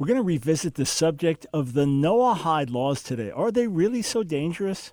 We're going to revisit the subject of the Noahide laws today. Are they really so dangerous?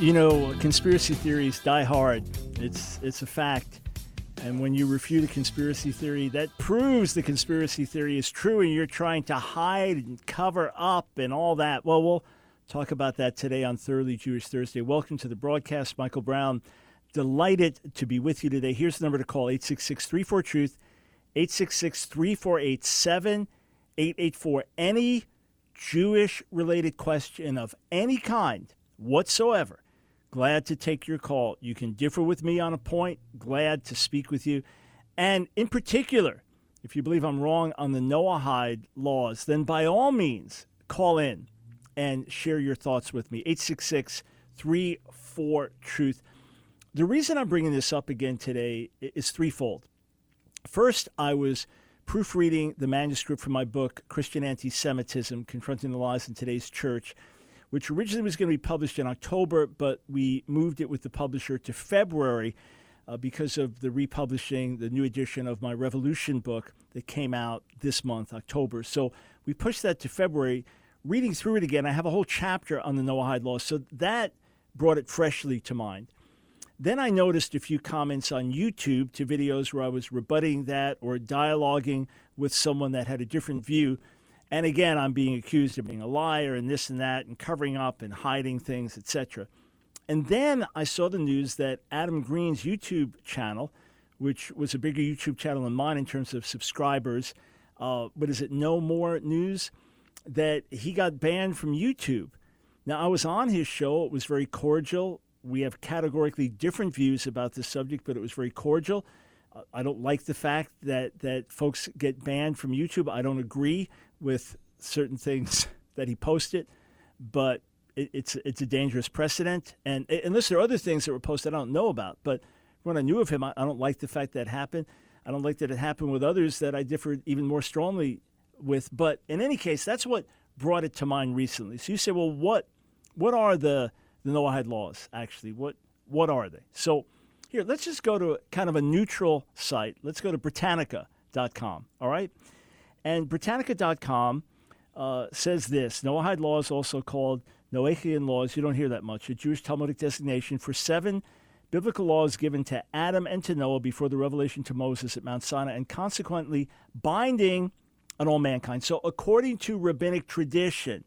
You know, conspiracy theories die hard it's it's a fact. And when you refute a conspiracy theory, that proves the conspiracy theory is true and you're trying to hide and cover up and all that. Well, we'll talk about that today on Thoroughly Jewish Thursday. Welcome to the broadcast. Michael Brown, delighted to be with you today. Here's the number to call 866 34 Truth, 866 348 7884. Any Jewish related question of any kind whatsoever Glad to take your call. You can differ with me on a point. Glad to speak with you. And in particular, if you believe I'm wrong on the Noahide laws, then by all means, call in and share your thoughts with me. 866 34 Truth. The reason I'm bringing this up again today is threefold. First, I was proofreading the manuscript for my book, Christian Anti Semitism Confronting the Lies in Today's Church which originally was going to be published in October, but we moved it with the publisher to February uh, because of the republishing, the new edition of my Revolution book that came out this month, October. So we pushed that to February. Reading through it again, I have a whole chapter on the Noahide law, so that brought it freshly to mind. Then I noticed a few comments on YouTube to videos where I was rebutting that or dialoguing with someone that had a different view and again, I'm being accused of being a liar and this and that and covering up and hiding things, etc. And then I saw the news that Adam Green's YouTube channel, which was a bigger YouTube channel than mine in terms of subscribers, uh, is it, Know More News, that he got banned from YouTube. Now, I was on his show. It was very cordial. We have categorically different views about this subject, but it was very cordial. Uh, I don't like the fact that, that folks get banned from YouTube. I don't agree with certain things that he posted, but it, it's it's a dangerous precedent. And unless there are other things that were posted I don't know about, but when I knew of him, I, I don't like the fact that happened. I don't like that it happened with others that I differed even more strongly with. But in any case, that's what brought it to mind recently. So you say, well, what what are the the Noahide laws actually? What what are they? So here, let's just go to kind of a neutral site. Let's go to Britannica.com. All right. And Britannica.com uh, says this Noahide law is also called Noachian laws. You don't hear that much. A Jewish Talmudic designation for seven biblical laws given to Adam and to Noah before the revelation to Moses at Mount Sinai, and consequently binding on all mankind. So, according to rabbinic tradition,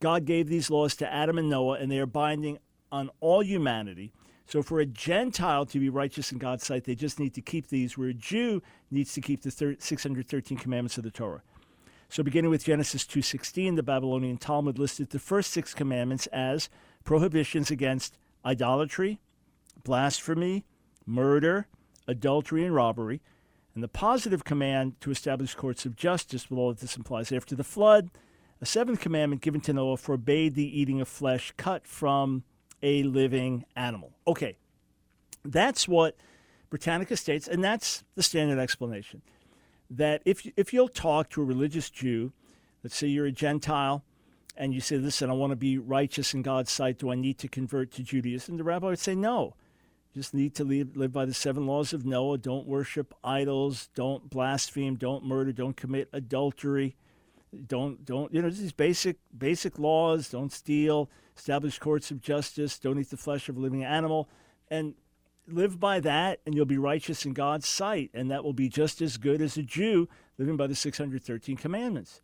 God gave these laws to Adam and Noah, and they are binding on all humanity. So, for a Gentile to be righteous in God's sight, they just need to keep these, where a Jew needs to keep the 613 commandments of the Torah. So, beginning with Genesis 2:16, the Babylonian Talmud listed the first six commandments as prohibitions against idolatry, blasphemy, murder, adultery, and robbery, and the positive command to establish courts of justice with all that this implies. After the flood, a seventh commandment given to Noah forbade the eating of flesh cut from a living animal. Okay, that's what Britannica states, and that's the standard explanation. That if, if you'll talk to a religious Jew, let's say you're a Gentile, and you say, Listen, I want to be righteous in God's sight. Do I need to convert to Judaism? The rabbi would say, No. You just need to live, live by the seven laws of Noah. Don't worship idols. Don't blaspheme. Don't murder. Don't commit adultery. Don't don't you know these basic basic laws? Don't steal. Establish courts of justice. Don't eat the flesh of a living animal, and live by that, and you'll be righteous in God's sight, and that will be just as good as a Jew living by the 613 commandments.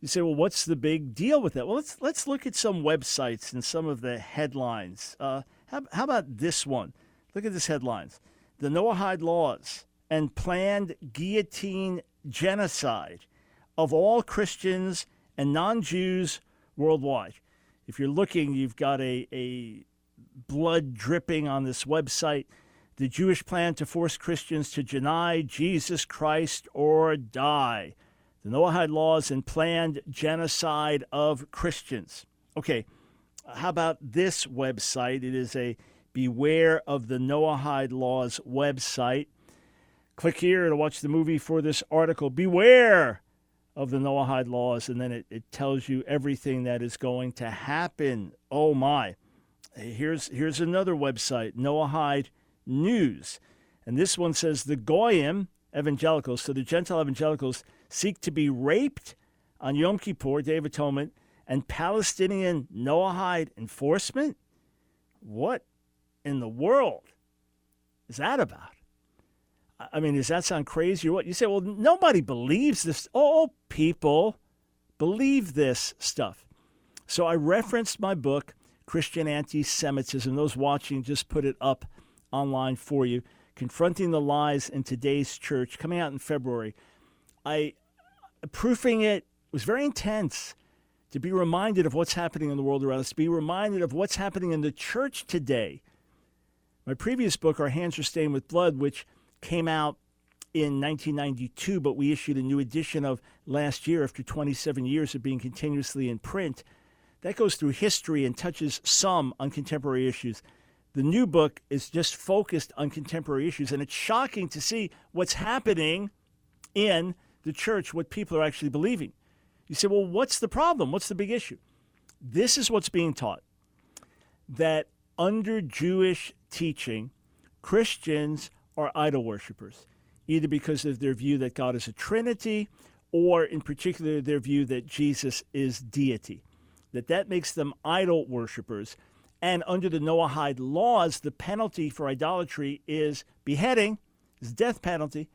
You say, well, what's the big deal with that? Well, let's let's look at some websites and some of the headlines. Uh, how, how about this one? Look at this headlines: the Noahide laws and planned guillotine genocide of all Christians and non Jews worldwide. If you're looking, you've got a, a blood dripping on this website. The Jewish plan to force Christians to deny Jesus Christ or die. the Noahide laws and planned genocide of Christians. Okay, how about this website? It is a Beware of the Noahide Laws website. Click here to watch the movie for this article. Beware of the Noahide laws, and then it, it tells you everything that is going to happen. Oh my. Here's here's another website, Noahide News. And this one says the Goyim evangelicals, so the Gentile evangelicals, seek to be raped on Yom Kippur, Day of Atonement, and Palestinian Noahide enforcement? What in the world is that about? I mean, does that sound crazy or what? You say, well, nobody believes this. All people believe this stuff. So I referenced my book, Christian Anti Semitism. Those watching just put it up online for you. Confronting the Lies in Today's Church, coming out in February. I proofing it was very intense to be reminded of what's happening in the world around us, to be reminded of what's happening in the church today. My previous book, Our Hands Are Stained with Blood, which came out in 1992, but we issued a new edition of last year after 27 years of being continuously in print. That goes through history and touches some on contemporary issues. The new book is just focused on contemporary issues, and it's shocking to see what's happening in the church, what people are actually believing. You say, well, what's the problem? What's the big issue? This is what's being taught that under Jewish teaching, Christians are idol worshippers, either because of their view that God is a Trinity, or in particular their view that Jesus is deity. That that makes them idol worshippers. And under the Noahide laws, the penalty for idolatry is beheading, is death penalty,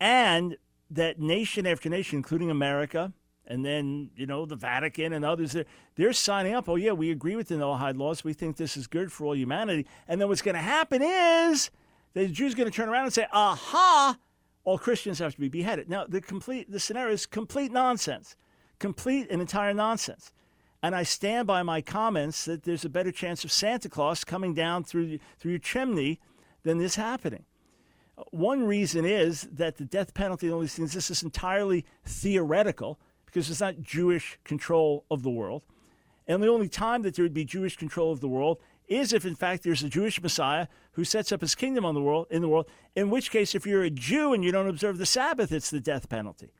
and that nation after nation, including America, and then you know the Vatican and others they're, they're signing up. Oh yeah, we agree with the Noahide laws. We think this is good for all humanity. And then what's going to happen is the Jews going to turn around and say, "Aha! All Christians have to be beheaded." Now the complete the scenario is complete nonsense, complete and entire nonsense. And I stand by my comments that there's a better chance of Santa Claus coming down through through your chimney than this happening. One reason is that the death penalty and all these things, this is entirely theoretical because it's not Jewish control of the world. And the only time that there would be Jewish control of the world is if, in fact, there's a Jewish Messiah who sets up his kingdom on the world, in the world. In which case, if you're a Jew and you don't observe the Sabbath, it's the death penalty.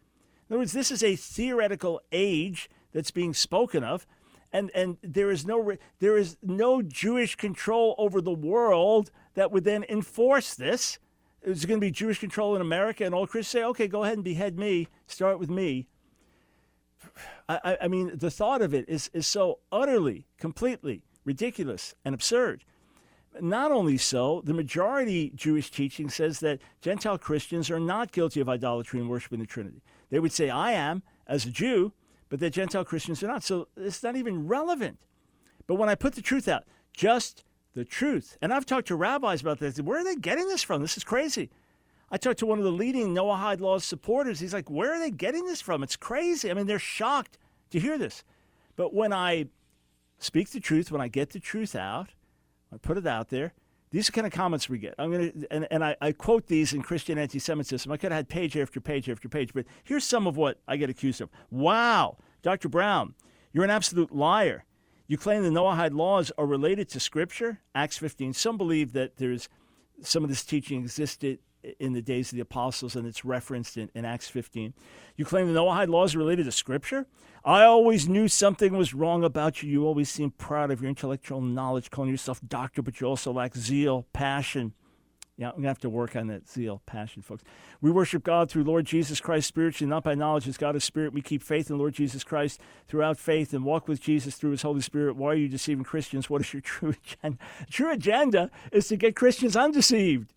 In other words, this is a theoretical age that's being spoken of, and and there is no there is no Jewish control over the world that would then enforce this. Is going to be Jewish control in America, and all Christians say, "Okay, go ahead and behead me. Start with me." I, I mean, the thought of it is, is so utterly, completely ridiculous and absurd. Not only so, the majority Jewish teaching says that Gentile Christians are not guilty of idolatry and worshiping the Trinity. They would say, I am as a Jew, but that Gentile Christians are not. So it's not even relevant. But when I put the truth out, just the truth, and I've talked to rabbis about this, where are they getting this from? This is crazy. I talked to one of the leading Noahide Laws supporters. He's like, where are they getting this from? It's crazy. I mean, they're shocked to hear this. But when I speak the truth, when I get the truth out, I put it out there, these are kind of comments we get. I'm gonna and, and I, I quote these in Christian anti-Semitism. I could have had page after page after page, but here's some of what I get accused of. Wow, Dr. Brown, you're an absolute liar. You claim the Noahide laws are related to Scripture, Acts 15. Some believe that there's some of this teaching existed in the days of the apostles, and it's referenced in, in Acts 15. You claim the Noahide laws are related to Scripture? I always knew something was wrong about you. You always seem proud of your intellectual knowledge, calling yourself doctor, but you also lack zeal, passion. Yeah, I'm going to have to work on that zeal, passion, folks. We worship God through Lord Jesus Christ spiritually, not by knowledge, as God is spirit. We keep faith in Lord Jesus Christ throughout faith and walk with Jesus through his Holy Spirit. Why are you deceiving Christians? What is your true agenda? True agenda is to get Christians undeceived.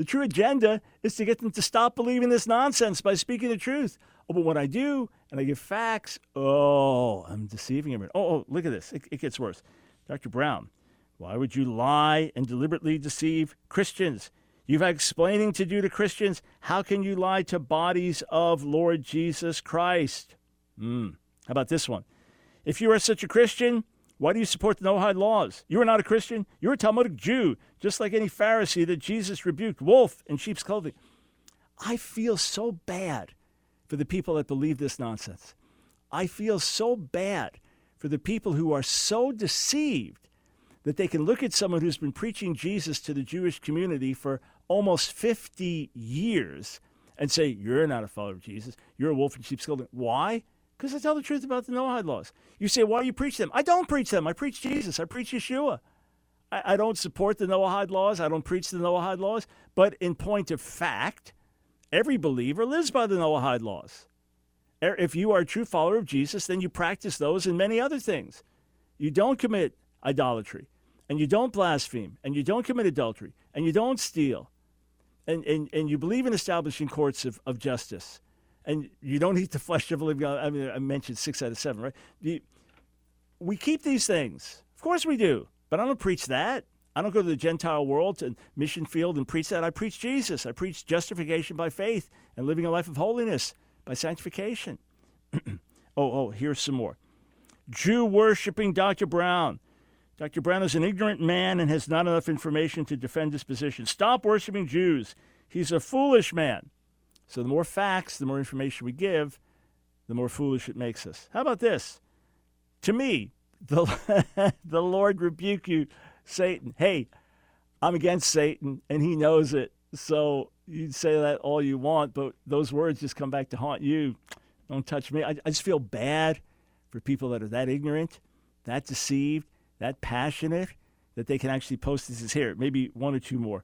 The true agenda is to get them to stop believing this nonsense by speaking the truth. Oh, but when I do and I give facts, oh, I'm deceiving everyone. Oh, oh look at this. It, it gets worse. Dr. Brown, why would you lie and deliberately deceive Christians? You've had explaining to do to Christians. How can you lie to bodies of Lord Jesus Christ? Hmm. How about this one? If you are such a Christian, why do you support the Noahide laws? You are not a Christian. You're a Talmudic Jew, just like any Pharisee that Jesus rebuked, wolf in sheep's clothing. I feel so bad for the people that believe this nonsense. I feel so bad for the people who are so deceived that they can look at someone who's been preaching Jesus to the Jewish community for almost 50 years and say, You're not a follower of Jesus. You're a wolf in sheep's clothing. Why? Because I tell the truth about the Noahide laws. You say, Why do you preach them? I don't preach them. I preach Jesus. I preach Yeshua. I, I don't support the Noahide laws. I don't preach the Noahide laws. But in point of fact, every believer lives by the Noahide laws. Er, if you are a true follower of Jesus, then you practice those and many other things. You don't commit idolatry, and you don't blaspheme, and you don't commit adultery, and you don't steal, and, and, and you believe in establishing courts of, of justice, and you don't eat the flesh of a living God. I mean, I mentioned six out of seven, right? You, we keep these things. Of course we do. But I don't preach that. I don't go to the Gentile world to mission field and preach that. I preach Jesus. I preach justification by faith and living a life of holiness by sanctification. oh, oh, here's some more. Jew worshiping Dr. Brown. Dr. Brown is an ignorant man and has not enough information to defend his position. Stop worshiping Jews. He's a foolish man. So the more facts, the more information we give, the more foolish it makes us. How about this? To me, the, the Lord rebuke you, Satan. Hey, I'm against Satan, and he knows it. So you'd say that all you want, but those words just come back to haunt you. Don't touch me. I, I just feel bad for people that are that ignorant, that deceived, that passionate, that they can actually post this as here. Maybe one or two more.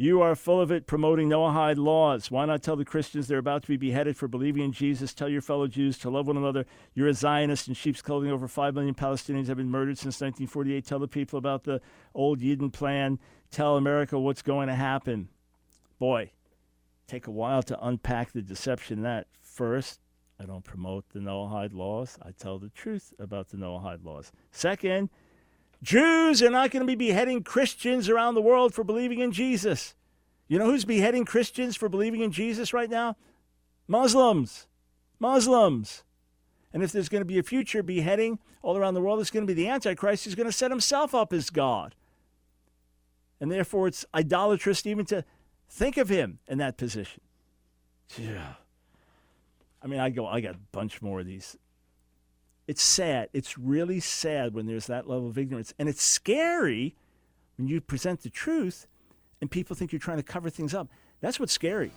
You are full of it promoting Noahide laws. Why not tell the Christians they're about to be beheaded for believing in Jesus? Tell your fellow Jews to love one another. You're a Zionist in sheep's clothing. Over 5 million Palestinians have been murdered since 1948. Tell the people about the Oded Yinon plan. Tell America what's going to happen. Boy, take a while to unpack the deception that first, I don't promote the Noahide laws. I tell the truth about the Noahide laws. Second, Jews are not going to be beheading Christians around the world for believing in Jesus. You know who's beheading Christians for believing in Jesus right now? Muslims. Muslims. And if there's going to be a future beheading all around the world, it's going to be the Antichrist who's going to set himself up as God. And therefore, it's idolatrous even to think of him in that position. Yeah. I mean, I go, I got a bunch more of these it's sad. It's really sad when there's that level of ignorance. And it's scary when you present the truth and people think you're trying to cover things up. That's what's scary.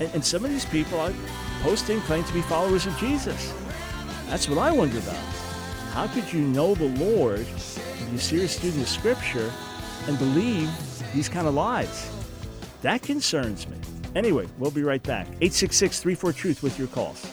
And, and some of these people are posting claim to be followers of Jesus. That's what I wonder about. How could you know the Lord, be a serious student of Scripture, and believe these kind of lies? That concerns me. Anyway, we'll be right back. 866 34 Truth with your calls.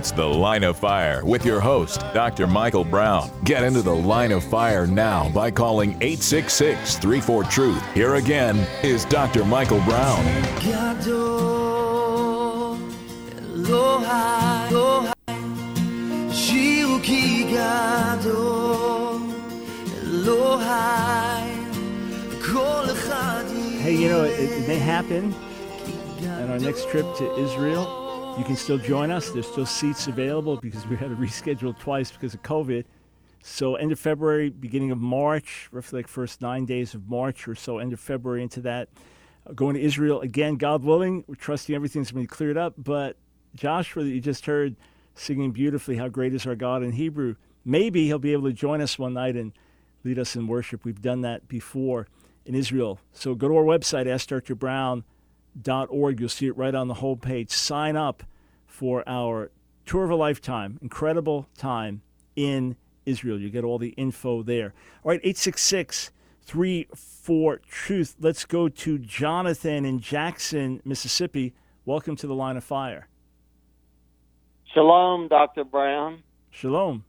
It's The Line of Fire with your host, Dr. Michael Brown. Get into the line of fire now by calling 866 34 Truth. Here again is Dr. Michael Brown. Hey, you know, it, it may happen on our next trip to Israel you can still join us. There's still seats available because we had to reschedule twice because of COVID. So end of February, beginning of March, roughly like first nine days of March or so, end of February into that. Uh, going to Israel again, God willing. We're trusting everything's going to be cleared up. But Joshua, that you just heard singing beautifully, "How Great Is Our God" in Hebrew, maybe he'll be able to join us one night and lead us in worship. We've done that before in Israel. So go to our website, AskDrBrown.com org. You'll see it right on the whole page. Sign up for our tour of a lifetime, incredible time in Israel. You get all the info there. All right, 866 34 Truth. Let's go to Jonathan in Jackson, Mississippi. Welcome to the line of fire. Shalom, Dr. Brown. Shalom.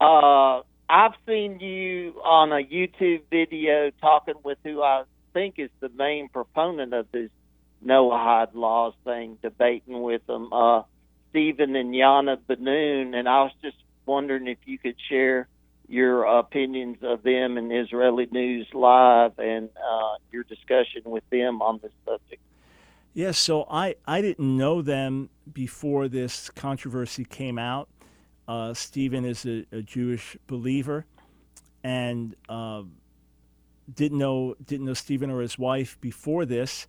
Uh, I've seen you on a YouTube video talking with who I think is the main proponent of this Noahide laws thing, debating with them, uh, Stephen and Jana Ben Nun, and I was just wondering if you could share your opinions of them in Israeli News Live and uh, your discussion with them on this subject. Yes, so I, I didn't know them before this controversy came out. Uh, Stephen is a, a, Jewish believer, and uh, didn't know didn't know Stephen or his wife before this.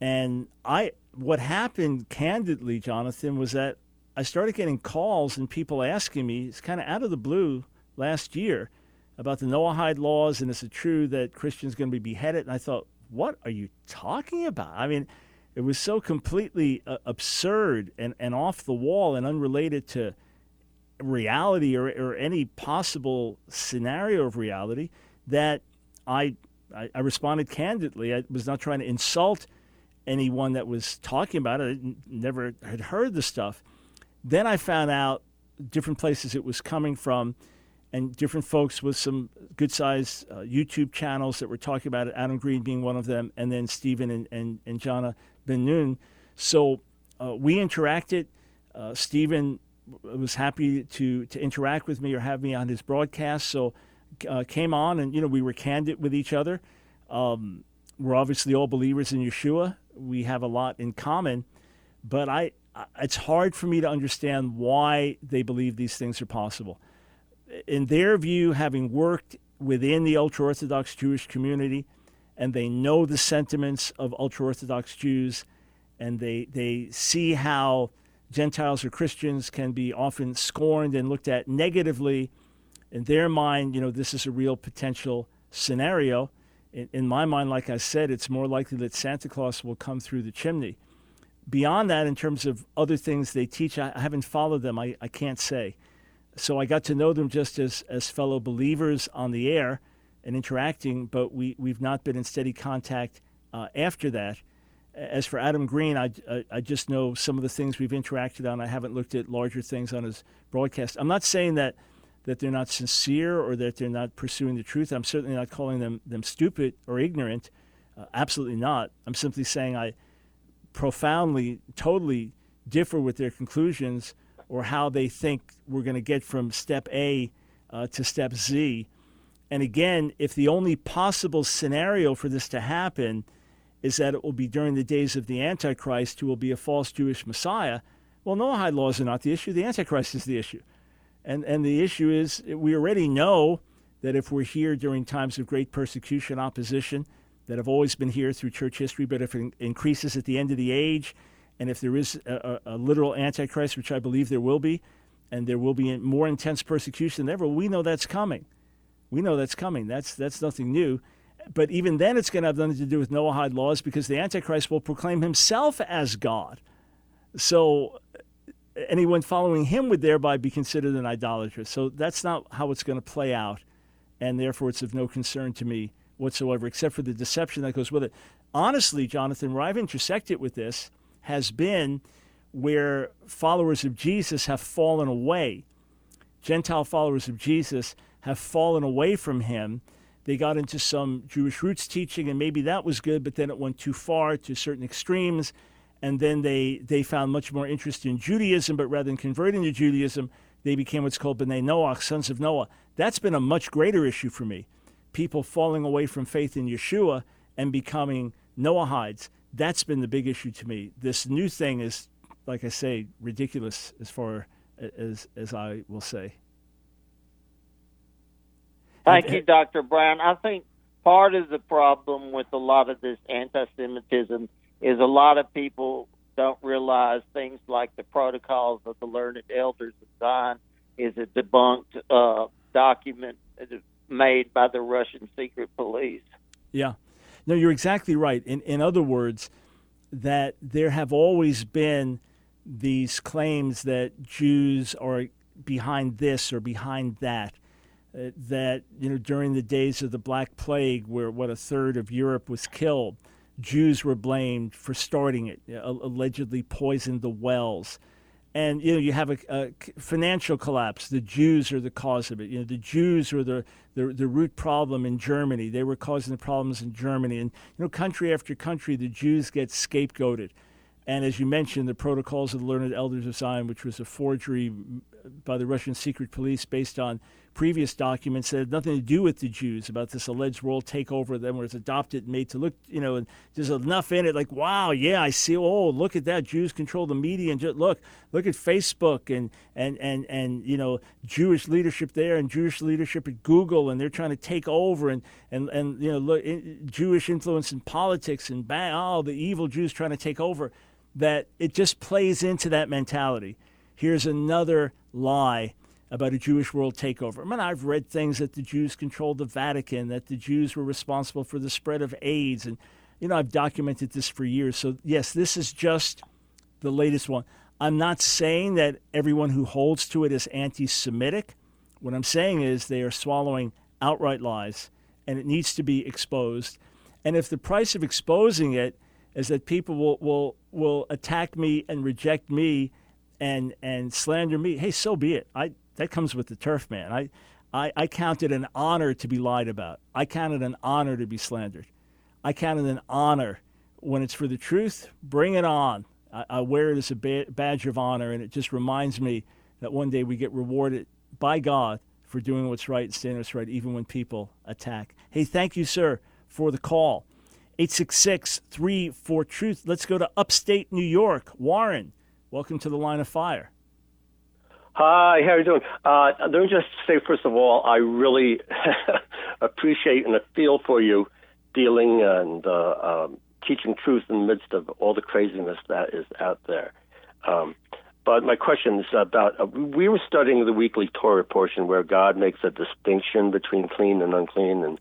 And I, what happened candidly, Jonathan, was that I started getting calls and people asking me, it's kind of out of the blue last year, about the Noahide laws and is it true that Christians going to be beheaded? And I thought, what are you talking about? I mean, it was so completely uh, absurd and, and off the wall and unrelated to reality or, or any possible scenario of reality that I, I, I responded candidly. I was not trying to insult anyone that was talking about it. I never had heard the stuff. Then I found out different places it was coming from and different folks with some good sized uh, YouTube channels that were talking about it, Adam Green being one of them, and then Stephen and, and, and Jana Ben Nun. So uh, we interacted. Uh, Stephen was happy to, to interact with me or have me on his broadcast. So uh, came on and, you know, we were candid with each other. Um, we're obviously all believers in Yeshua. We have a lot in common, but I, it's hard for me to understand why they believe these things are possible in their view, having worked within the ultra Orthodox Jewish community, and they know the sentiments of ultra Orthodox Jews, and they, they see how Gentiles or Christians can be often scorned and looked at negatively. In their mind, you know, this is a real potential scenario. In, in my mind, like I said, it's more likely that Santa Claus will come through the chimney. Beyond that, in terms of other things they teach, I, I haven't followed them. I, I can't say so I got to know them just as, as fellow believers on the air and interacting, but we, we've not been in steady contact uh, after that. As for Adam Green, I, I, I, just know some of the things we've interacted on. I haven't looked at larger things on his broadcast. I'm not saying that, that they're not sincere or that they're not pursuing the truth. I'm certainly not calling them, them stupid or ignorant. Uh, absolutely not. I'm simply saying I profoundly, totally differ with their conclusions or how they think we're going to get from step A uh, to step Z. And again, if the only possible scenario for this to happen is that it will be during the days of the Antichrist, who will be a false Jewish Messiah, well, Noahide laws are not the issue. The Antichrist is the issue. And, and the issue is we already know that if we're here during times of great persecution, opposition, that have always been here through church history, but if it increases at the end of the age, and if there is a, a, literal Antichrist, which I believe there will be, and there will be more intense persecution than ever, we know that's coming. We know that's coming. That's, that's nothing new. But even then, it's going to have nothing to do with Noahide laws because the Antichrist will proclaim himself as God. So anyone following him would thereby be considered an idolater. So that's not how it's going to play out. And therefore, it's of no concern to me whatsoever, except for the deception that goes with it. Honestly, Jonathan, where I've intersected with this has been where followers of Jesus have fallen away. Gentile followers of Jesus have fallen away from him. They got into some Jewish roots teaching, and maybe that was good, but then it went too far to certain extremes. And then they, they found much more interest in Judaism, but rather than converting to Judaism, they became what's called B'nai Noach, sons of Noah. That's been a much greater issue for me. People falling away from faith in Yeshua and becoming Noahides that's been the big issue to me. This new thing is, like I say, ridiculous as far as as I will say. Thank you, Dr. Brown. I think part of the problem with a lot of this anti-Semitism is a lot of people don't realize things like the protocols of the learned elders of Zion is a debunked uh, document made by the Russian secret police. Yeah, no, you're exactly right. In, in other words, that there have always been these claims that Jews are behind this or behind that. Uh, that you know during the days of the Black Plague, where what a third of Europe was killed, Jews were blamed for starting it, uh, allegedly poisoned the wells and you know you have a, a, financial collapse. The Jews are the cause of it. You know the Jews were the, the the root problem in Germany. They were causing the problems in Germany, and you know country after country, the Jews get scapegoated. And as you mentioned, the protocols of the learned elders of Zion, which was a forgery by the Russian secret police based on previous documents that had nothing to do with the Jews about this alleged world takeover that was adopted and made to look, you know, and there's enough in it like, wow, yeah, I see. Oh, look at that. Jews control the media and just, look, look at Facebook and, and, and, and, you know, Jewish leadership there and Jewish leadership at Google and they're trying to take over and, and, and you know, look, Jewish influence in politics and bang, oh, the evil Jews trying to take over. That it just plays into that mentality. Here's another lie about a Jewish world takeover. I mean, I've read things that the Jews controlled the Vatican, that the Jews were responsible for the spread of AIDS, and you know, I've documented this for years. So yes, this is just the latest one. I'm not saying that everyone who holds to it is anti-Semitic. What I'm saying is they are swallowing outright lies, and it needs to be exposed. And if the price of exposing it is that people will will will attack me and reject me and and slander me, hey, so be it. I that comes with the turf, man. I, I, I count it an honor to be lied about. I count it an honor to be slandered. I count it an honor when it's for the truth. Bring it on. I, I wear it as a ba- badge of honor, and it just reminds me that one day we get rewarded by God for doing what's right and standing what's right, even when people attack. Hey, thank you, sir, for the call. 866 34 Truth. Let's go to upstate New York. Warren, welcome to the line of fire. Hi, how are you doing? Uh, let me just say, first of all, I really appreciate and feel for you dealing and uh, um, teaching truth in the midst of all the craziness that is out there. Um, but my question is about uh, we were studying the weekly Torah portion where God makes a distinction between clean and unclean, and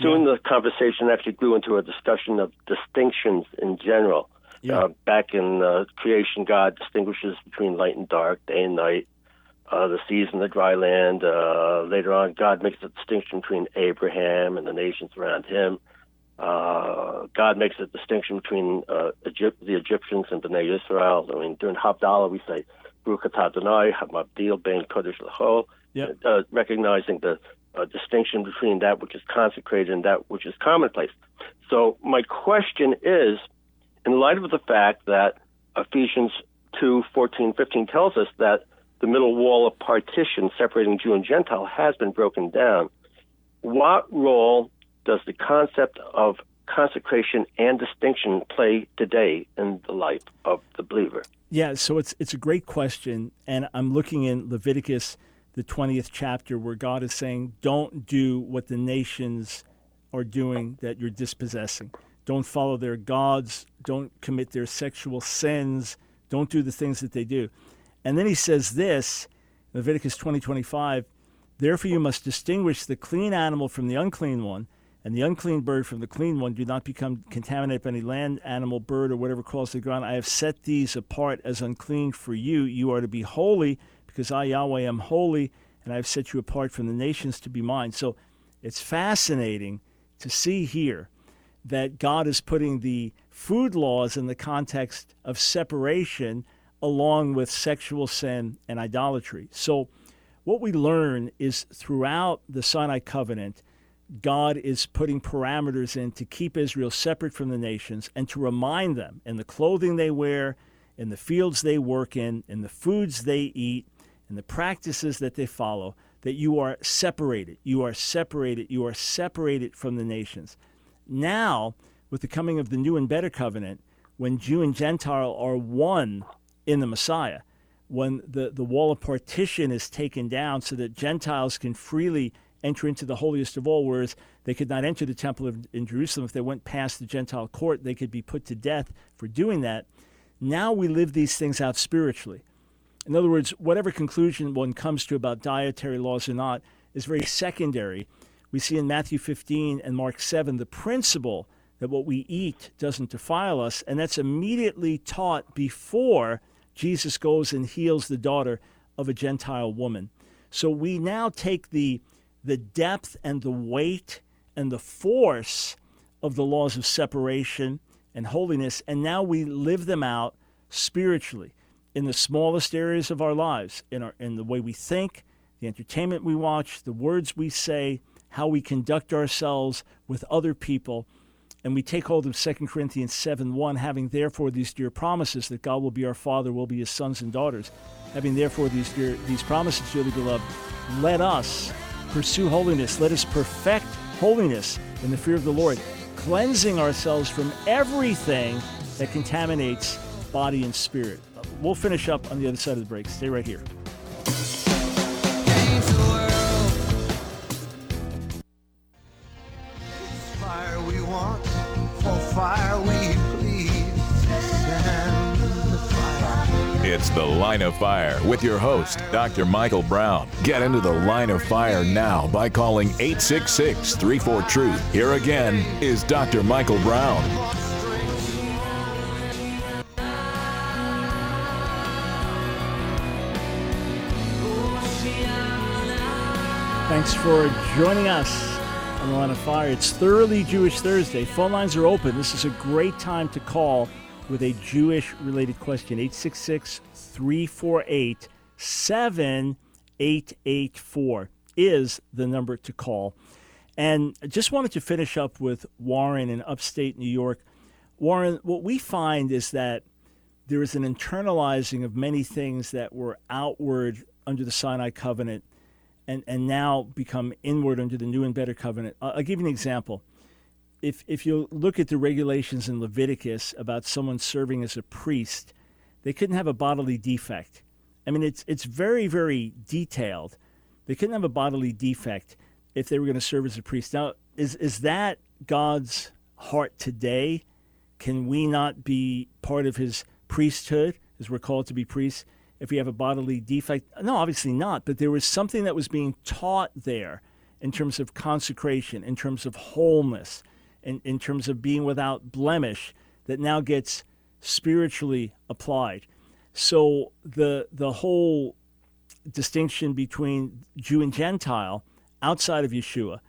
soon yeah. the conversation actually grew into a discussion of distinctions in general. Yeah. Uh, back in uh, creation, God distinguishes between light and dark, day and night uh, the seas and the dry land. Uh, later on, God makes a distinction between Abraham and the nations around him. Uh, God makes a distinction between uh, Egypt, the Egyptians and Bnei Israel. I mean, during Havdalah, we say, Baruch atah Adonai, Hamabdil ben Kodesh uh, recognizing the uh, distinction between that which is consecrated and that which is commonplace. So my question is, in light of the fact that Ephesians 2, 14, 15 tells us that the middle wall of partition separating Jew and Gentile has been broken down. What role does the concept of consecration and distinction play today in the life of the believer? Yeah, so it's it's a great question, and I'm looking in Leviticus, the 20th chapter, where God is saying, "Don't do what the nations are doing that you're dispossessing. Don't follow their gods. Don't commit their sexual sins. Don't do the things that they do." And then he says this, Leviticus 20, 25, Therefore you must distinguish the clean animal from the unclean one, and the unclean bird from the clean one. Do not become contaminated by any land, animal, bird, or whatever crawls the ground. I have set these apart as unclean for you. You are to be holy, because I, Yahweh, am holy, and I have set you apart from the nations to be mine. So it's fascinating to see here that God is putting the food laws in the context of separation along with sexual sin and idolatry. So, what we learn is throughout the Sinai covenant, God is putting parameters in to keep Israel separate from the nations and to remind them in the clothing they wear, in the fields they work in, in the foods they eat, in the practices that they follow, that you are separated. You are separated. You are separated from the nations. Now, with the coming of the new and better covenant, when Jew and Gentile are one in the Messiah. When the, the wall of partition is taken down so that Gentiles can freely enter into the holiest of all, whereas they could not enter the temple of, in Jerusalem. If they went past the Gentile court, they could be put to death for doing that. Now we live these things out spiritually. In other words, whatever conclusion one comes to about dietary laws or not is very secondary. We see in Matthew 15 and Mark 7 the principle that what we eat doesn't defile us, and that's immediately taught before Jesus goes and heals the daughter of a Gentile woman. So we now take the, the depth and the weight and the force of the laws of separation and holiness, and now we live them out spiritually in the smallest areas of our lives, in, our, in the way we think, the entertainment we watch, the words we say, how we conduct ourselves with other people. and we take hold of 2 Corinthians 7 1, having therefore these dear promises that God will be our Father, will be his sons and daughters. Having therefore these dear, these promises, dearly beloved, let us pursue holiness. Let us perfect holiness in the fear of the Lord, cleansing ourselves from everything that contaminates body and spirit. We'll finish up on the other side of the break. Stay right here. It's The Line of Fire with your host, Dr. Michael Brown. Get into the line of fire now by calling 866 34 Truth. Here again is Dr. Michael Brown. Thanks for joining us on the line of fire. It's Thoroughly Jewish Thursday. Phone lines are open. This is a great time to call with a Jewish related question. 866 348 7884 is the number to call. And I just wanted to finish up with Warren in upstate New York. Warren, what we find is that there is an internalizing of many things that were outward under the Sinai covenant and, and now become inward under the new and better covenant. I'll, I'll give you an example. If, if you look at the regulations in Leviticus about someone serving as a priest, they couldn't have a bodily defect. I mean, it's, it's very, very detailed. They couldn't have a bodily defect if they were going to serve as a priest. Now, is, is that God's heart today? Can we not be part of his priesthood as we're called to be priests? if we have a bodily defect. No, obviously not, but there was something that was being taught there in terms of consecration, in terms of wholeness, in, in terms of being without blemish that now gets spiritually applied. So the the whole distinction between Jew and Gentile outside of Yeshua,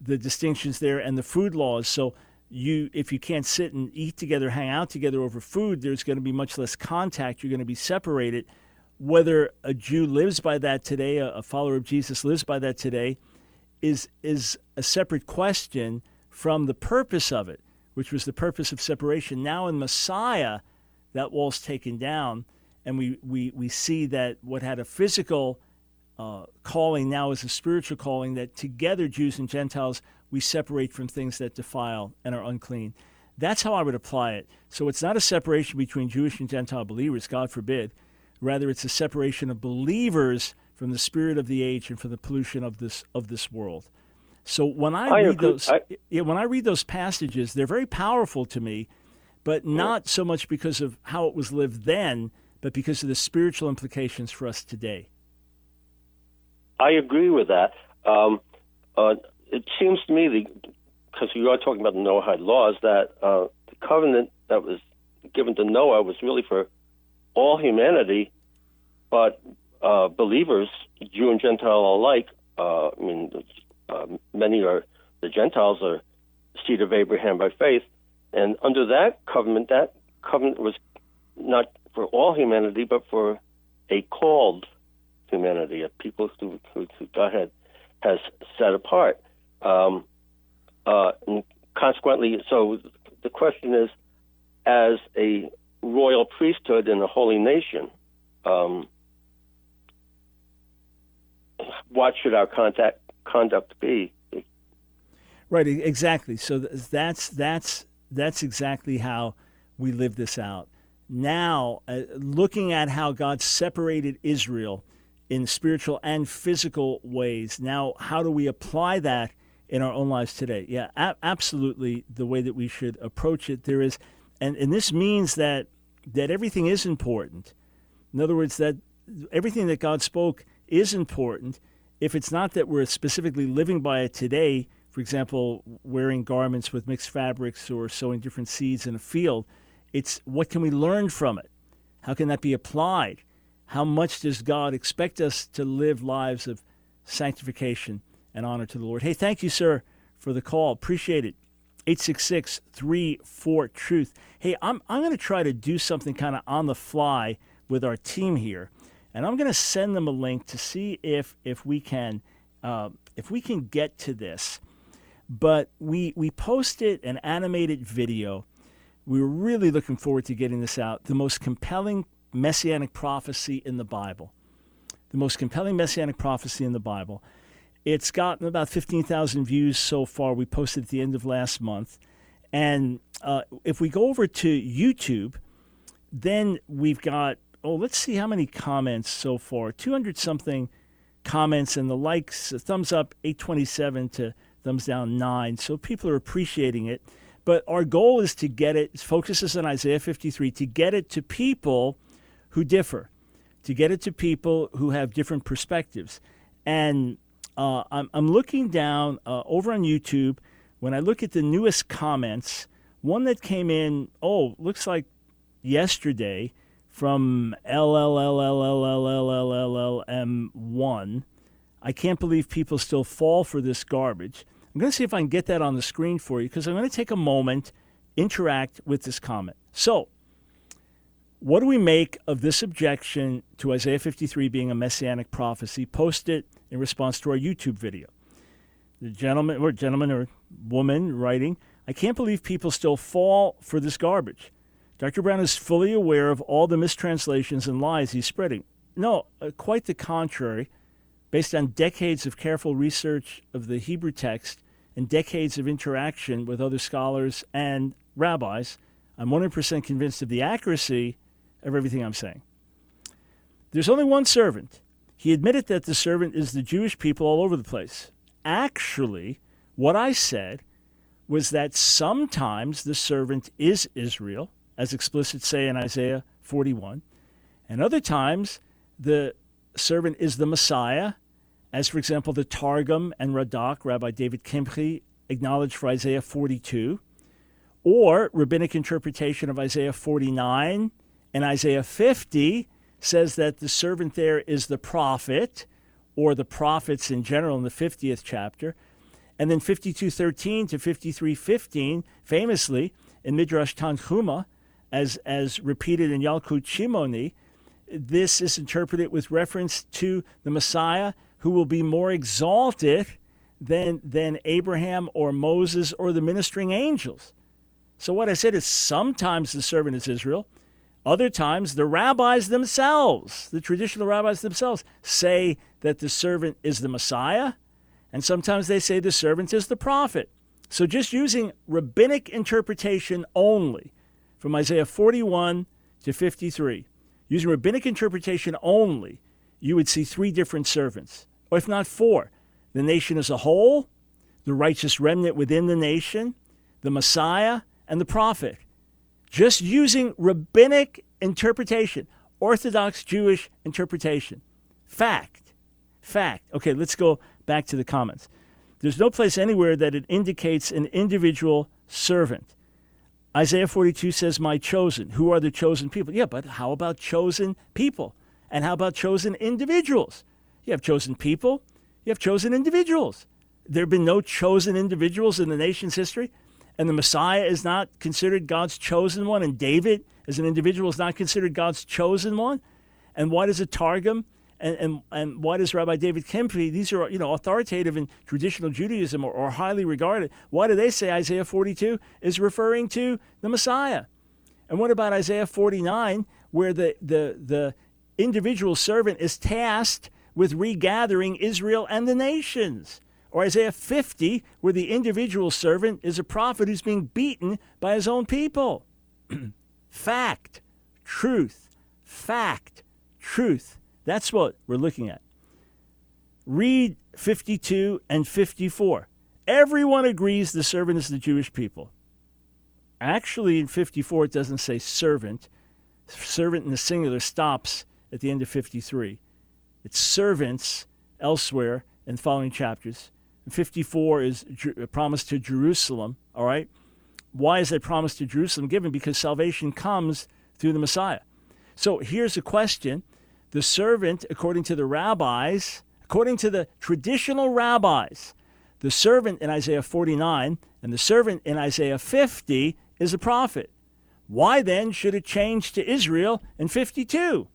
the distinctions there and the food laws. So you if you can't sit and eat together, hang out together over food, there's going to be much less contact. You're going to be separated. Whether a Jew lives by that today, a, follower of Jesus lives by that today, is is a separate question from the purpose of it, which was the purpose of separation. Now in Messiah, that wall's taken down, and we we we see that what had a physical uh, calling now is a spiritual calling that together Jews and Gentiles we separate from things that defile and are unclean. That's how I would apply it. So it's not a separation between Jewish and Gentile believers, God forbid. Rather, it's a separation of believers from the spirit of the age and from the pollution of this of this world. So when I, I read agree. those, I- yeah, when I read those passages, they're very powerful to me, but not so much because of how it was lived then, but because of the spiritual implications for us today. I agree with that. Um, uh, it seems to me, because you are talking about the Noahide laws, that uh, the covenant that was given to Noah was really for all humanity, but uh, believers, Jew and Gentile alike, uh, I mean, uh, many are, the Gentiles are seed of Abraham by faith. And under that covenant, that covenant was not for all humanity, but for a called humanity, a people who, who, who God had, has set apart. Um, uh, and consequently, so the question is, as a royal priesthood in a holy nation, um, what should our contact, conduct be? Right, exactly. So that's that's that's exactly how we live this out. Now, uh, looking at how God separated Israel in spiritual and physical ways. Now, how do we apply that in our own lives today? Yeah, a- absolutely. The way that we should approach it. There is, and and this means that that everything is important. In other words, that everything that God spoke is important. If it's not that we're specifically living by it today, for example, wearing garments with mixed fabrics or sowing different seeds in a field, it's what can we learn from it? How can that be applied? How much does God expect us to live lives of sanctification and honor to the Lord? Hey, thank you, sir, for the call. Appreciate it. 866 34 Truth. Hey, I'm, I'm going to try to do something kind of on the fly with our team here, and I'm going to send them a link to see if, if we can uh, if we can get to this. but we we posted an animated video. We were really looking forward to getting this out. The most compelling messianic prophecy in the Bible. The most compelling messianic prophecy in the Bible. It's gotten about 15,000 views so far. We posted at the end of last month. And uh, if we go over to YouTube, then we've got, oh, let's see how many comments so far 200 something comments, and the likes, thumbs up 827 to thumbs down 9. So people are appreciating it. But our goal is to get it, focuses on Isaiah 53, to get it to people who differ, to get it to people who have different perspectives. And uh, I'm, I'm looking down uh, over on YouTube. When I look at the newest comments, one that came in, oh, looks like yesterday from LLLLLLLLLM1. I can't believe people still fall for this garbage. I'm going to see if I can get that on the screen for you because I'm going to take a moment, interact with this comment. So, what do we make of this objection to Isaiah 53 being a messianic prophecy? Post it in response to our YouTube video. The gentleman or gentleman or woman writing, I can't believe people still fall for this garbage. Dr. Brown is fully aware of all the mistranslations and lies he's spreading. No, uh, quite the contrary. Based on decades of careful research of the Hebrew text and decades of interaction with other scholars and rabbis, I'm 100% convinced of the accuracy of everything I'm saying. There's only one servant. He admitted that the servant is the Jewish people all over the place. Actually, what I said was that sometimes the servant is Israel, as explicit say in Isaiah 41, and other times the servant is the Messiah, as for example the Targum and Radak, Rabbi David Kimchi, acknowledged for Isaiah 42, or rabbinic interpretation of Isaiah 49 and Isaiah 50 says that the servant there is the prophet or the prophets in general in the 50th chapter. And then 52:13 to 53:15 famously in Midrash Tanhuma as as repeated in Yalkut Shimoni, this is interpreted with reference to the Messiah who will be more exalted than than Abraham or Moses or the ministering angels. So what I said is sometimes the servant is Israel, other times, the rabbis themselves, the traditional rabbis themselves, say that the servant is the Messiah, and sometimes they say the servant is the prophet. So, just using rabbinic interpretation only from Isaiah 41 to 53, using rabbinic interpretation only, you would see three different servants, or if not four the nation as a whole, the righteous remnant within the nation, the Messiah, and the prophet just using rabbinic interpretation, Orthodox Jewish interpretation. Fact. Fact. Okay, let's go back to the comments. There's no place anywhere that it indicates an individual servant. Isaiah 42 says, My chosen. Who are the chosen people? Yeah, but how about chosen people? And how about chosen individuals? You have chosen people, you have chosen individuals. There have been no chosen individuals in the nation's history and the Messiah is not considered God's chosen one, and David as an individual is not considered God's chosen one, and why does a Targum and, and, and why does Rabbi David Kimchi, these are you know authoritative in traditional Judaism or, or highly regarded, why do they say Isaiah 42 is referring to the Messiah? And what about Isaiah 49, where the, the, the individual servant is tasked with regathering Israel and the nations? Or Isaiah 50, where the individual servant is a prophet who's being beaten by his own people. fact, truth, fact, truth. That's what we're looking at. Read 52 and 54. Everyone agrees the servant is the Jewish people. Actually, in 54, it doesn't say servant. Servant in the singular stops at the end of 53. It's servants elsewhere in following chapters. 54 is a promise to Jerusalem, all right? Why is that promise to Jerusalem given? Because salvation comes through the Messiah. So here's a question. The servant, according to the rabbis, according to the traditional rabbis, the servant in Isaiah 49 and the servant in Isaiah 50 is a prophet. Why then should it change to Israel in 52?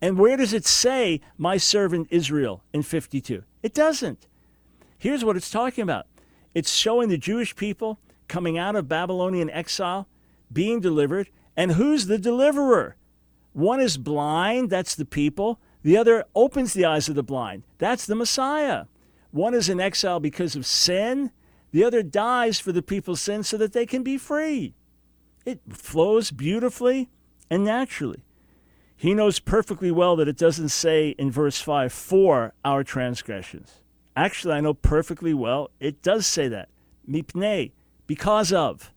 And where does it say, my servant Israel in 52? It doesn't. Here's what it's talking about It's showing the Jewish people coming out of Babylonian exile, being delivered, and who's the deliverer? One is blind, that's the people. The other opens the eyes of the blind, that's the Messiah. One is in exile because of sin, the other dies for the people's sin so that they can be free. It flows beautifully and naturally. He knows perfectly well that it doesn't say in verse 5 for our transgressions. Actually, I know perfectly well it does say that. Mipnei, because of.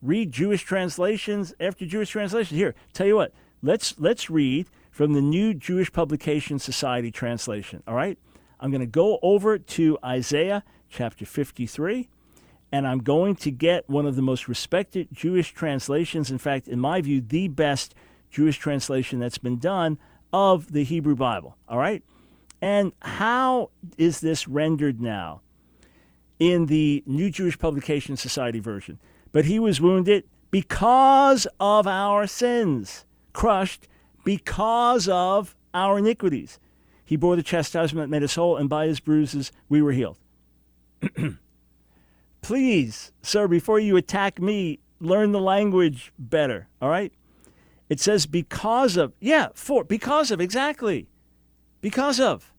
Read Jewish translations after Jewish translations. Here, tell you what, let's let's read from the New Jewish Publication Society translation. All right? I'm going to go over to Isaiah chapter 53 and I'm going to get one of the most respected Jewish translations, in fact, in my view, the best Jewish translation that's been done of the Hebrew Bible. All right? And how is this rendered now in the New Jewish Publication Society version? But he was wounded because of our sins, crushed because of our iniquities. He bore the chastisement that made us whole, and by his bruises we were healed. Please, sir, before you attack me, learn the language better, all right? It says because of, yeah, for, because of, exactly. Because of.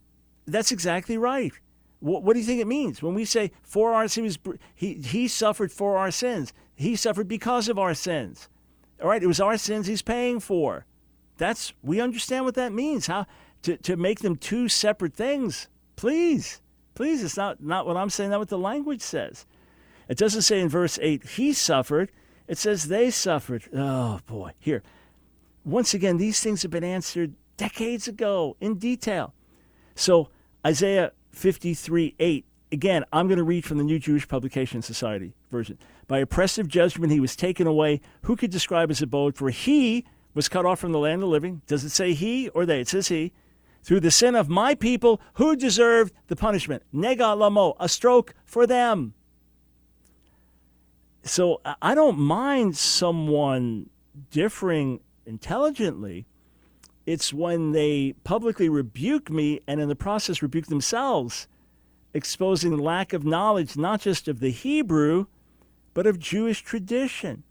That's exactly right. What, what do you think it means when we say for our sins? He, he suffered for our sins. He suffered because of our sins. All right, it was our sins he's paying for. That's we understand what that means. How to, to make them two separate things. Please. Please, it's not, not what I'm saying, not what the language says. It doesn't say in verse 8, he suffered. It says they suffered. Oh, boy. Here. Once again, these things have been answered decades ago in detail. So, Isaiah 53 8. Again, I'm going to read from the New Jewish Publication Society version. By oppressive judgment, he was taken away. Who could describe his abode? For he was cut off from the land of the living. Does it say he or they? It says he. Through the sin of my people who deserved the punishment. Nega lamo, a stroke for them. So I don't mind someone differing intelligently it's when they publicly rebuke me and in the process rebuke themselves, exposing lack of knowledge not just of the Hebrew, but of Jewish tradition.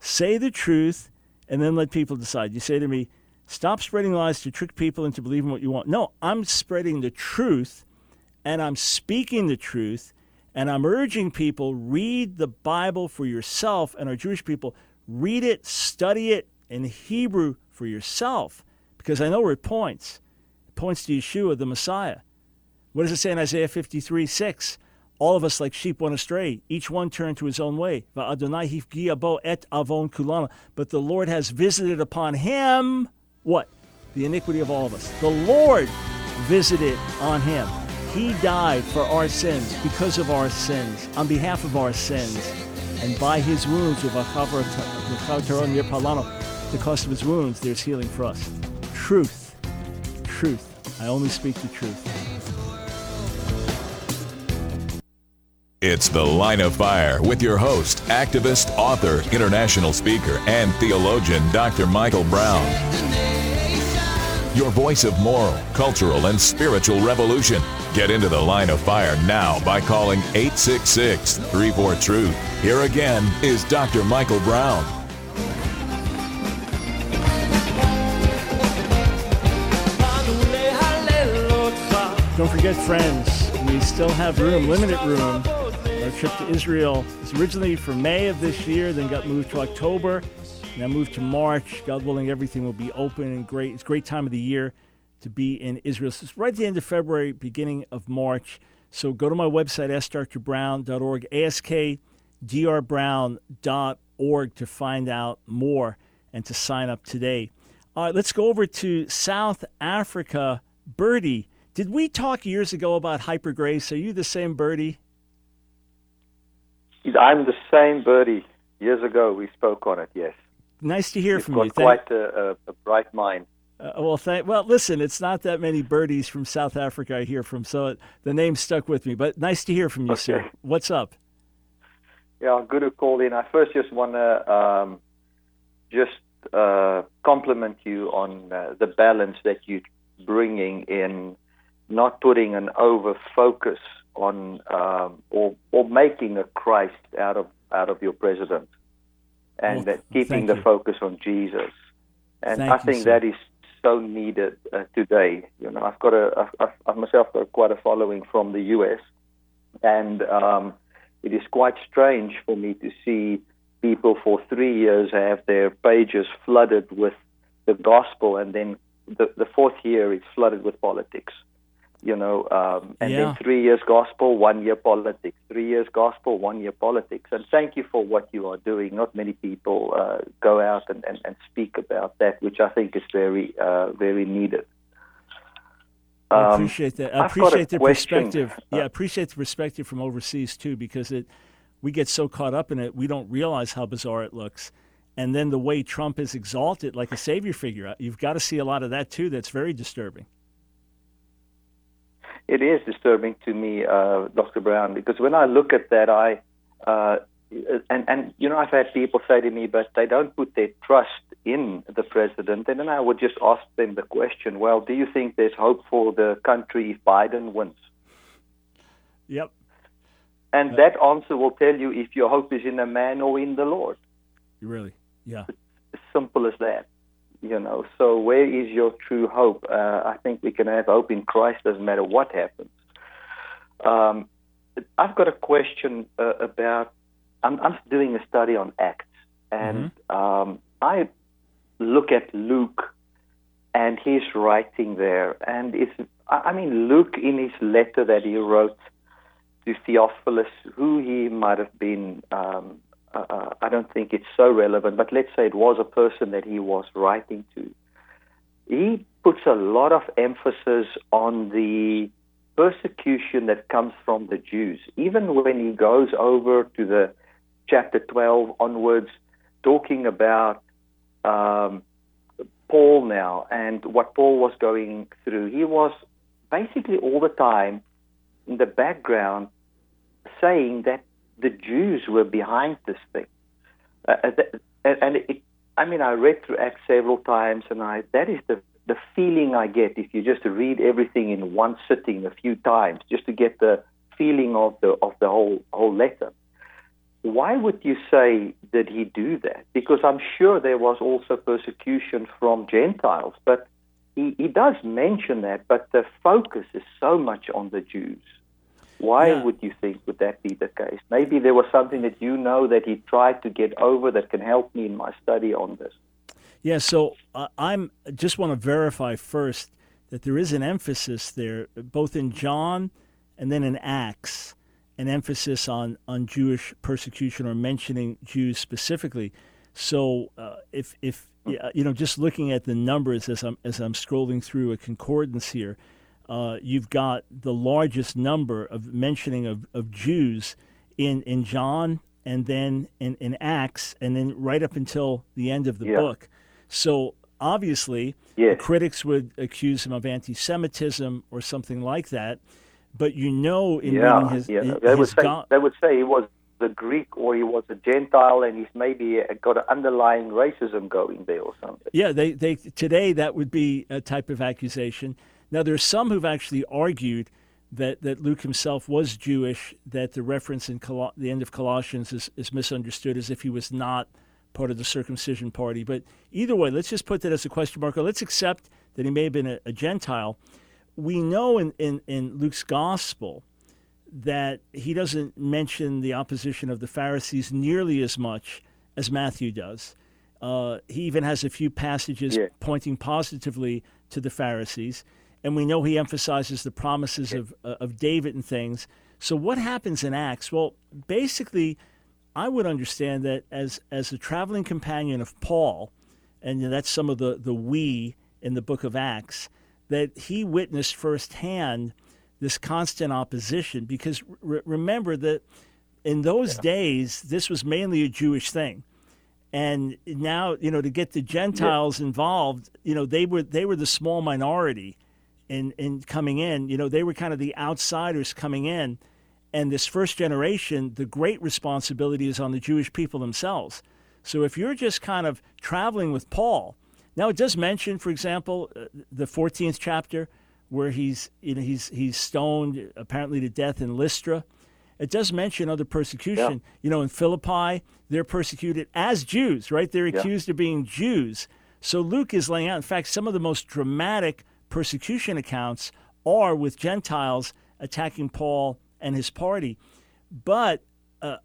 Say the truth and then let people decide. You say to me, stop spreading lies to trick people into believing what you want. No, I'm spreading the truth and I'm speaking the truth and I'm urging people read the Bible for yourself and our Jewish people read it, study it in Hebrew for yourself because I know where it points. It points to Yeshua, the Messiah. What does it say in Isaiah 53 6? All of us like sheep went astray, each one turned to his own way. But the Lord has visited upon him what? The iniquity of all of us. The Lord visited on him. He died for our sins, because of our sins, on behalf of our sins. And by his wounds, the cost of his wounds, there's healing for us truth. Truth. I only speak the truth. It's The Line of Fire with your host, activist, author, international speaker, and theologian, Dr. Michael Brown. Your voice of moral, cultural, and spiritual revolution. Get into the line of fire now by calling 866 34 Truth. Here again is Dr. Michael Brown. Don't forget, friends, we still have room, limited room. Trip to Israel is originally for May of this year, then got moved to October, now moved to March. God willing, everything will be open and great. It's a great time of the year to be in Israel. So it's right at the end of February, beginning of March. So go to my website, askdrbrown.org, askdrbrown.org to find out more and to sign up today. All right, let's go over to South Africa. Birdie did we talk years ago about hyper grace? Are you the same birdie? I'm the same birdie. Years ago, we spoke on it. Yes. Nice to hear You've from got you. Quite a, a, a, bright mind. Uh, well, thank, well, listen, it's not that many birdies from South Africa I hear from, so the name stuck with me. But nice to hear from you, okay. sir. What's up? Yeah, good to call in. I first just want to um, just uh, compliment you on uh, the balance that you're bringing in not putting an over focus on um, or or making a Christ out of out of your president, and Well, that keeping the you. focus on Jesus. And Thank I think sir. that is so needed uh, today. You know, I've got a I've, I've, I've myself got quite a following from the U.S. and um, it is quite strange for me to see people for three years have their pages flooded with the gospel, and then the, the fourth year it's flooded with politics. You know, um, and Yeah. then three years gospel, one year politics. Three years gospel, one year politics. And thank you for what you are doing. Not many people uh, go out and, and, and speak about that, which I think is very, uh, very needed. I Um, appreciate that. I I've got a appreciate the question. perspective. Yeah, I appreciate the perspective from overseas too, because it we get so caught up in it, we don't realize how bizarre it looks. And then the way Trump is exalted like a savior figure, you've got to see a lot of that too. That's very disturbing. It is disturbing to me, uh, Dr. Brown, because when I look at that, I uh, and and you know I've had people say to me, but they don't put their trust in the president, and then I would just ask them the question: Well, do you think there's hope for the country if Biden wins? Yep. And that answer will tell you if your hope is in a man or in the Lord. Really. Yeah. As simple as that. You know, so where is your true hope? Uh, I think we can have hope in Christ, doesn't matter what happens. Um, I've got a question uh, about. I'm, I'm doing a study on Acts, and um, I look at Luke and his writing there, and it's. I I mean, Luke in his letter that he wrote to Theophilus, who he might have been. Um, uh, uh, I don't think it's so relevant, but let's say it was a person that he was writing to. He puts a lot of emphasis on the persecution that comes from the Jews. Even when he goes over to the chapter 12 onwards, talking about um, Paul now and what Paul was going through, he was basically all the time in the background saying that the Jews were behind this thing. Uh, uh, and and it, I mean, I read through Acts several times, and I that is the the feeling I get if you just read everything in one sitting a few times, just to get the feeling of the of the whole whole letter. Why would you say did he do that? Because I'm sure there was also persecution from Gentiles, but he, he does mention that, but the focus is so much on the Jews. Why Yeah. would you think would that be the case? Maybe there was something that you know that he tried to get over that can help me in my study on this. Yeah, so uh, I'm just want to verify first that there is an emphasis there, both in John and then in Acts, an emphasis on on Jewish persecution or mentioning Jews specifically. So uh, if if yeah, you know, just looking at the numbers as I'm as I'm scrolling through a concordance here, uh, you've got the largest number of mentioning of, of Jews in in John and then in, in Acts and then right up until the end of the Yeah. book. So obviously, Yes. critics would accuse him of anti-Semitism or something like that. But you know, in yeah, reading his, yeah. They would say they would say he was a Greek or he was a Gentile, and he's maybe got an underlying racism going there or something. Yeah, they, they today that would be a type of accusation. Now there are some who've actually argued that, that Luke himself was Jewish, that the reference in Col- the end of Colossians is, is misunderstood as if he was not part of the circumcision party. But either way, let's just put that as a question mark. Or let's accept that he may have been a, a Gentile. We know in, in, in Luke's gospel that he doesn't mention the opposition of the Pharisees nearly as much as Matthew does. Uh, he even has a few passages Yeah. pointing positively to the Pharisees, and we know he emphasizes the promises of uh, of David and things. So what happens in Acts? Well, basically, I would understand that as as a traveling companion of Paul, and that's some of the the we in the book of Acts, that he witnessed firsthand this constant opposition. Because re- remember that in those days, this was mainly a Jewish thing and now you know to get the Gentiles involved, you know they were they were the small minority in in coming in. You know they were kind of the outsiders coming in, and this first generation, the great responsibility is on the Jewish people themselves. So if you're just kind of traveling with Paul, now it does mention, for example, uh, the 14th chapter where he's you know he's he's stoned apparently to death in Lystra. It does mention other persecution. Yeah. You know, in Philippi, they're persecuted as Jews, right? They're Yeah. accused of being Jews. So Luke is laying out, in fact, some of the most dramatic persecution accounts are with Gentiles attacking Paul and his party. But uh,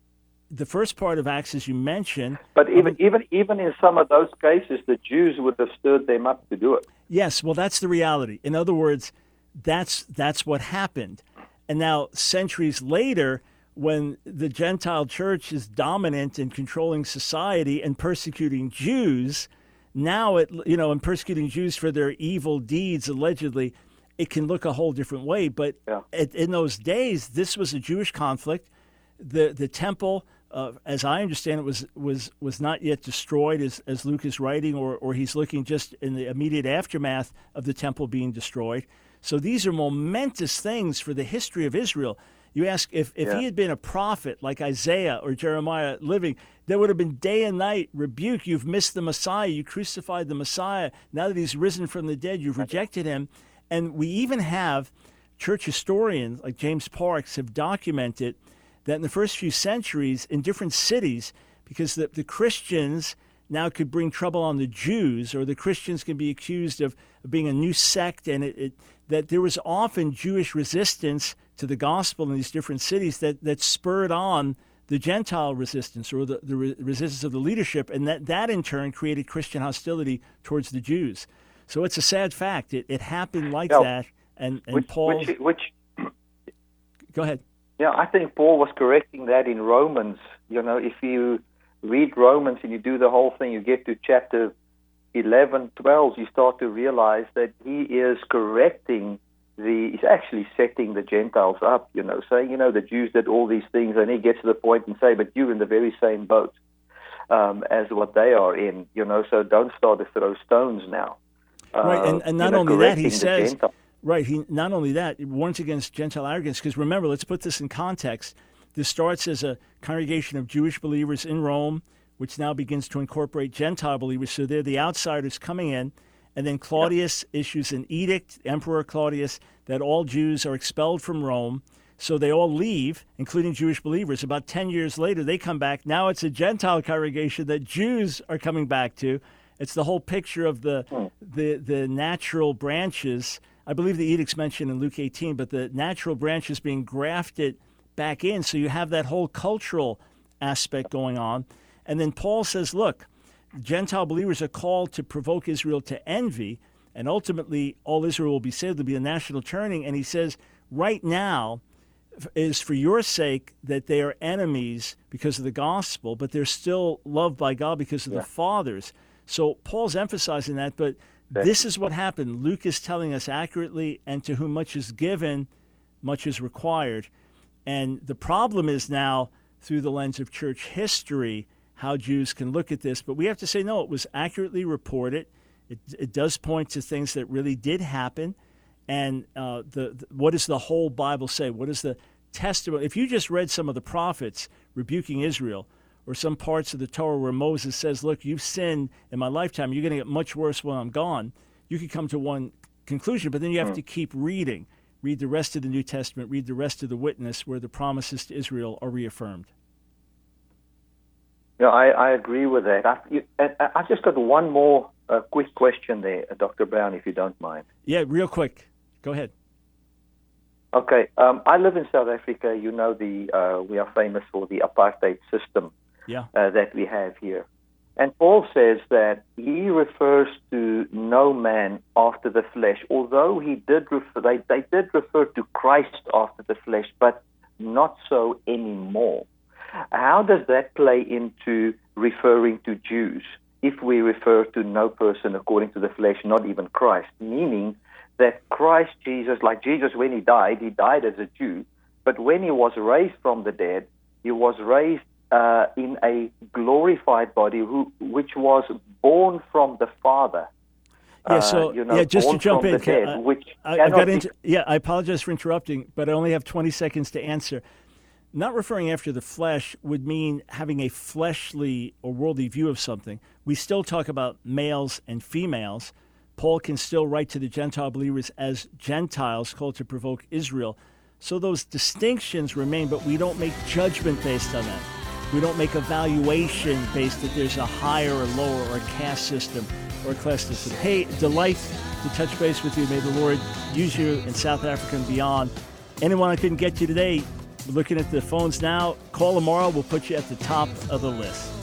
the first part of Acts, as you mentioned, But even even even in some of those cases, the Jews would have stirred them up to do it. Yes, well, that's the reality. In other words, that's that's what happened. And now, centuries later, when the Gentile church is dominant in controlling society and persecuting Jews, now it you know, and persecuting Jews for their evil deeds allegedly, it can look a whole different way. But Yeah. at, in those days, this was a Jewish conflict. The the temple, uh, as I understand it, was was was not yet destroyed, as as Luke is writing, or or he's looking just in the immediate aftermath of the temple being destroyed. So these are momentous things for the history of Israel. You ask if, if Yeah. he had been a prophet like Isaiah or Jeremiah living, there would have been day and night rebuke. You've missed the Messiah. You crucified the Messiah. Now that he's risen from the dead, you've rejected him. And we even have church historians like James Parkes have documented that in the first few centuries in different cities, because the, the Christians now could bring trouble on the Jews, or the Christians can be accused of, being a new sect, and it, it, that there was often Jewish resistance to the gospel in these different cities that, that spurred on the Gentile resistance or the, the re- resistance of the leadership, and that, that in turn created Christian hostility towards the Jews. So it's a sad fact. It, it happened like that, and, and Which, Paul. which, which, go ahead. yeah, I think Paul was correcting that in Romans. You know, if you read Romans and you do the whole thing, you get to chapter 11, 12, you start to realize that he is correcting the, he's actually setting the Gentiles up, you know, saying, you know, the Jews did all these things, and he gets to the point and say, but you're in the very same boat um, as what they are in, you know, so don't start to throw stones now. Right, and, Uh, and you not know, only that, he says, Gentiles. right, he not only that, warns against Gentile arrogance. Because remember, let's put this in context. This starts as a congregation of Jewish believers in Rome, which now begins to incorporate Gentile believers. So they're the outsiders coming in. And then Claudius issues an edict, Emperor Claudius, that all Jews are expelled from Rome. So they all leave, including Jewish believers. About 10 years later, they come back. Now it's a Gentile congregation that Jews are coming back to. It's the whole picture of the, hmm. the, the natural branches. I believe the edict's mentioned in Luke 18, but the natural branches being grafted back in. So you have that whole cultural aspect going on. And then Paul says, look, Gentile believers are called to provoke Israel to envy, and ultimately all Israel will be saved. There'll be a national turning. And he says, right now is for your sake that they are enemies because of the gospel, but they're still loved by God because of the fathers. So Paul's emphasizing that, but this is what happened. Luke is telling us accurately, and to whom much is given, much is required. And the problem is now, through the lens of church history, how Jews can look at this. But we have to say, no, it was accurately reported. It, it does point to things that really did happen. And uh, the, the what does the whole Bible say? What is the testimony? If you just read some of the prophets rebuking Israel, or some parts of the Torah where Moses says, "Look, you've sinned in my lifetime. You're going to get much worse when I'm gone." You could come to one conclusion, but then you have to keep reading. Read the rest of the New Testament. Read the rest of the witness, where the promises to Israel are reaffirmed. Yeah, I, I agree with that. I, you, I, I've just got one more uh, quick question there, uh, Dr. Brown, if you don't mind. Yeah, real quick. Go ahead. Okay, um, I live in South Africa. You know, the uh, we are famous for the apartheid system Yeah. uh, that we have here. And Paul says that he refers to no man after the flesh, although he did refer, they, they did refer to Christ after the flesh, but not so anymore. How does that play into referring to Jews if we refer to no person according to the flesh, not even Christ? Meaning that Christ Jesus, like Jesus when he died, he died as a Jew, but when he was raised from the dead, he was raised uh, in a glorified body, who, which was born from the Father. Yeah, Uh, so you know, yeah, just to jump in, dead, I- which I, I got into. Yeah, I apologize for interrupting, but I only have 20 seconds to answer. Not referring after the flesh would mean having a fleshly or worldly view of something. We still talk about males and females, Paul can still write to the Gentile believers as Gentiles called to provoke Israel. So those distinctions remain, but we don't make judgment based on that. We don't make evaluation based that there's a higher or lower or a caste system or a class system. Hey, delight to touch base with you. May the Lord use you in South Africa and beyond. Anyone I couldn't get to today, looking at the phones now, call tomorrow. We'll put you at the top of the list.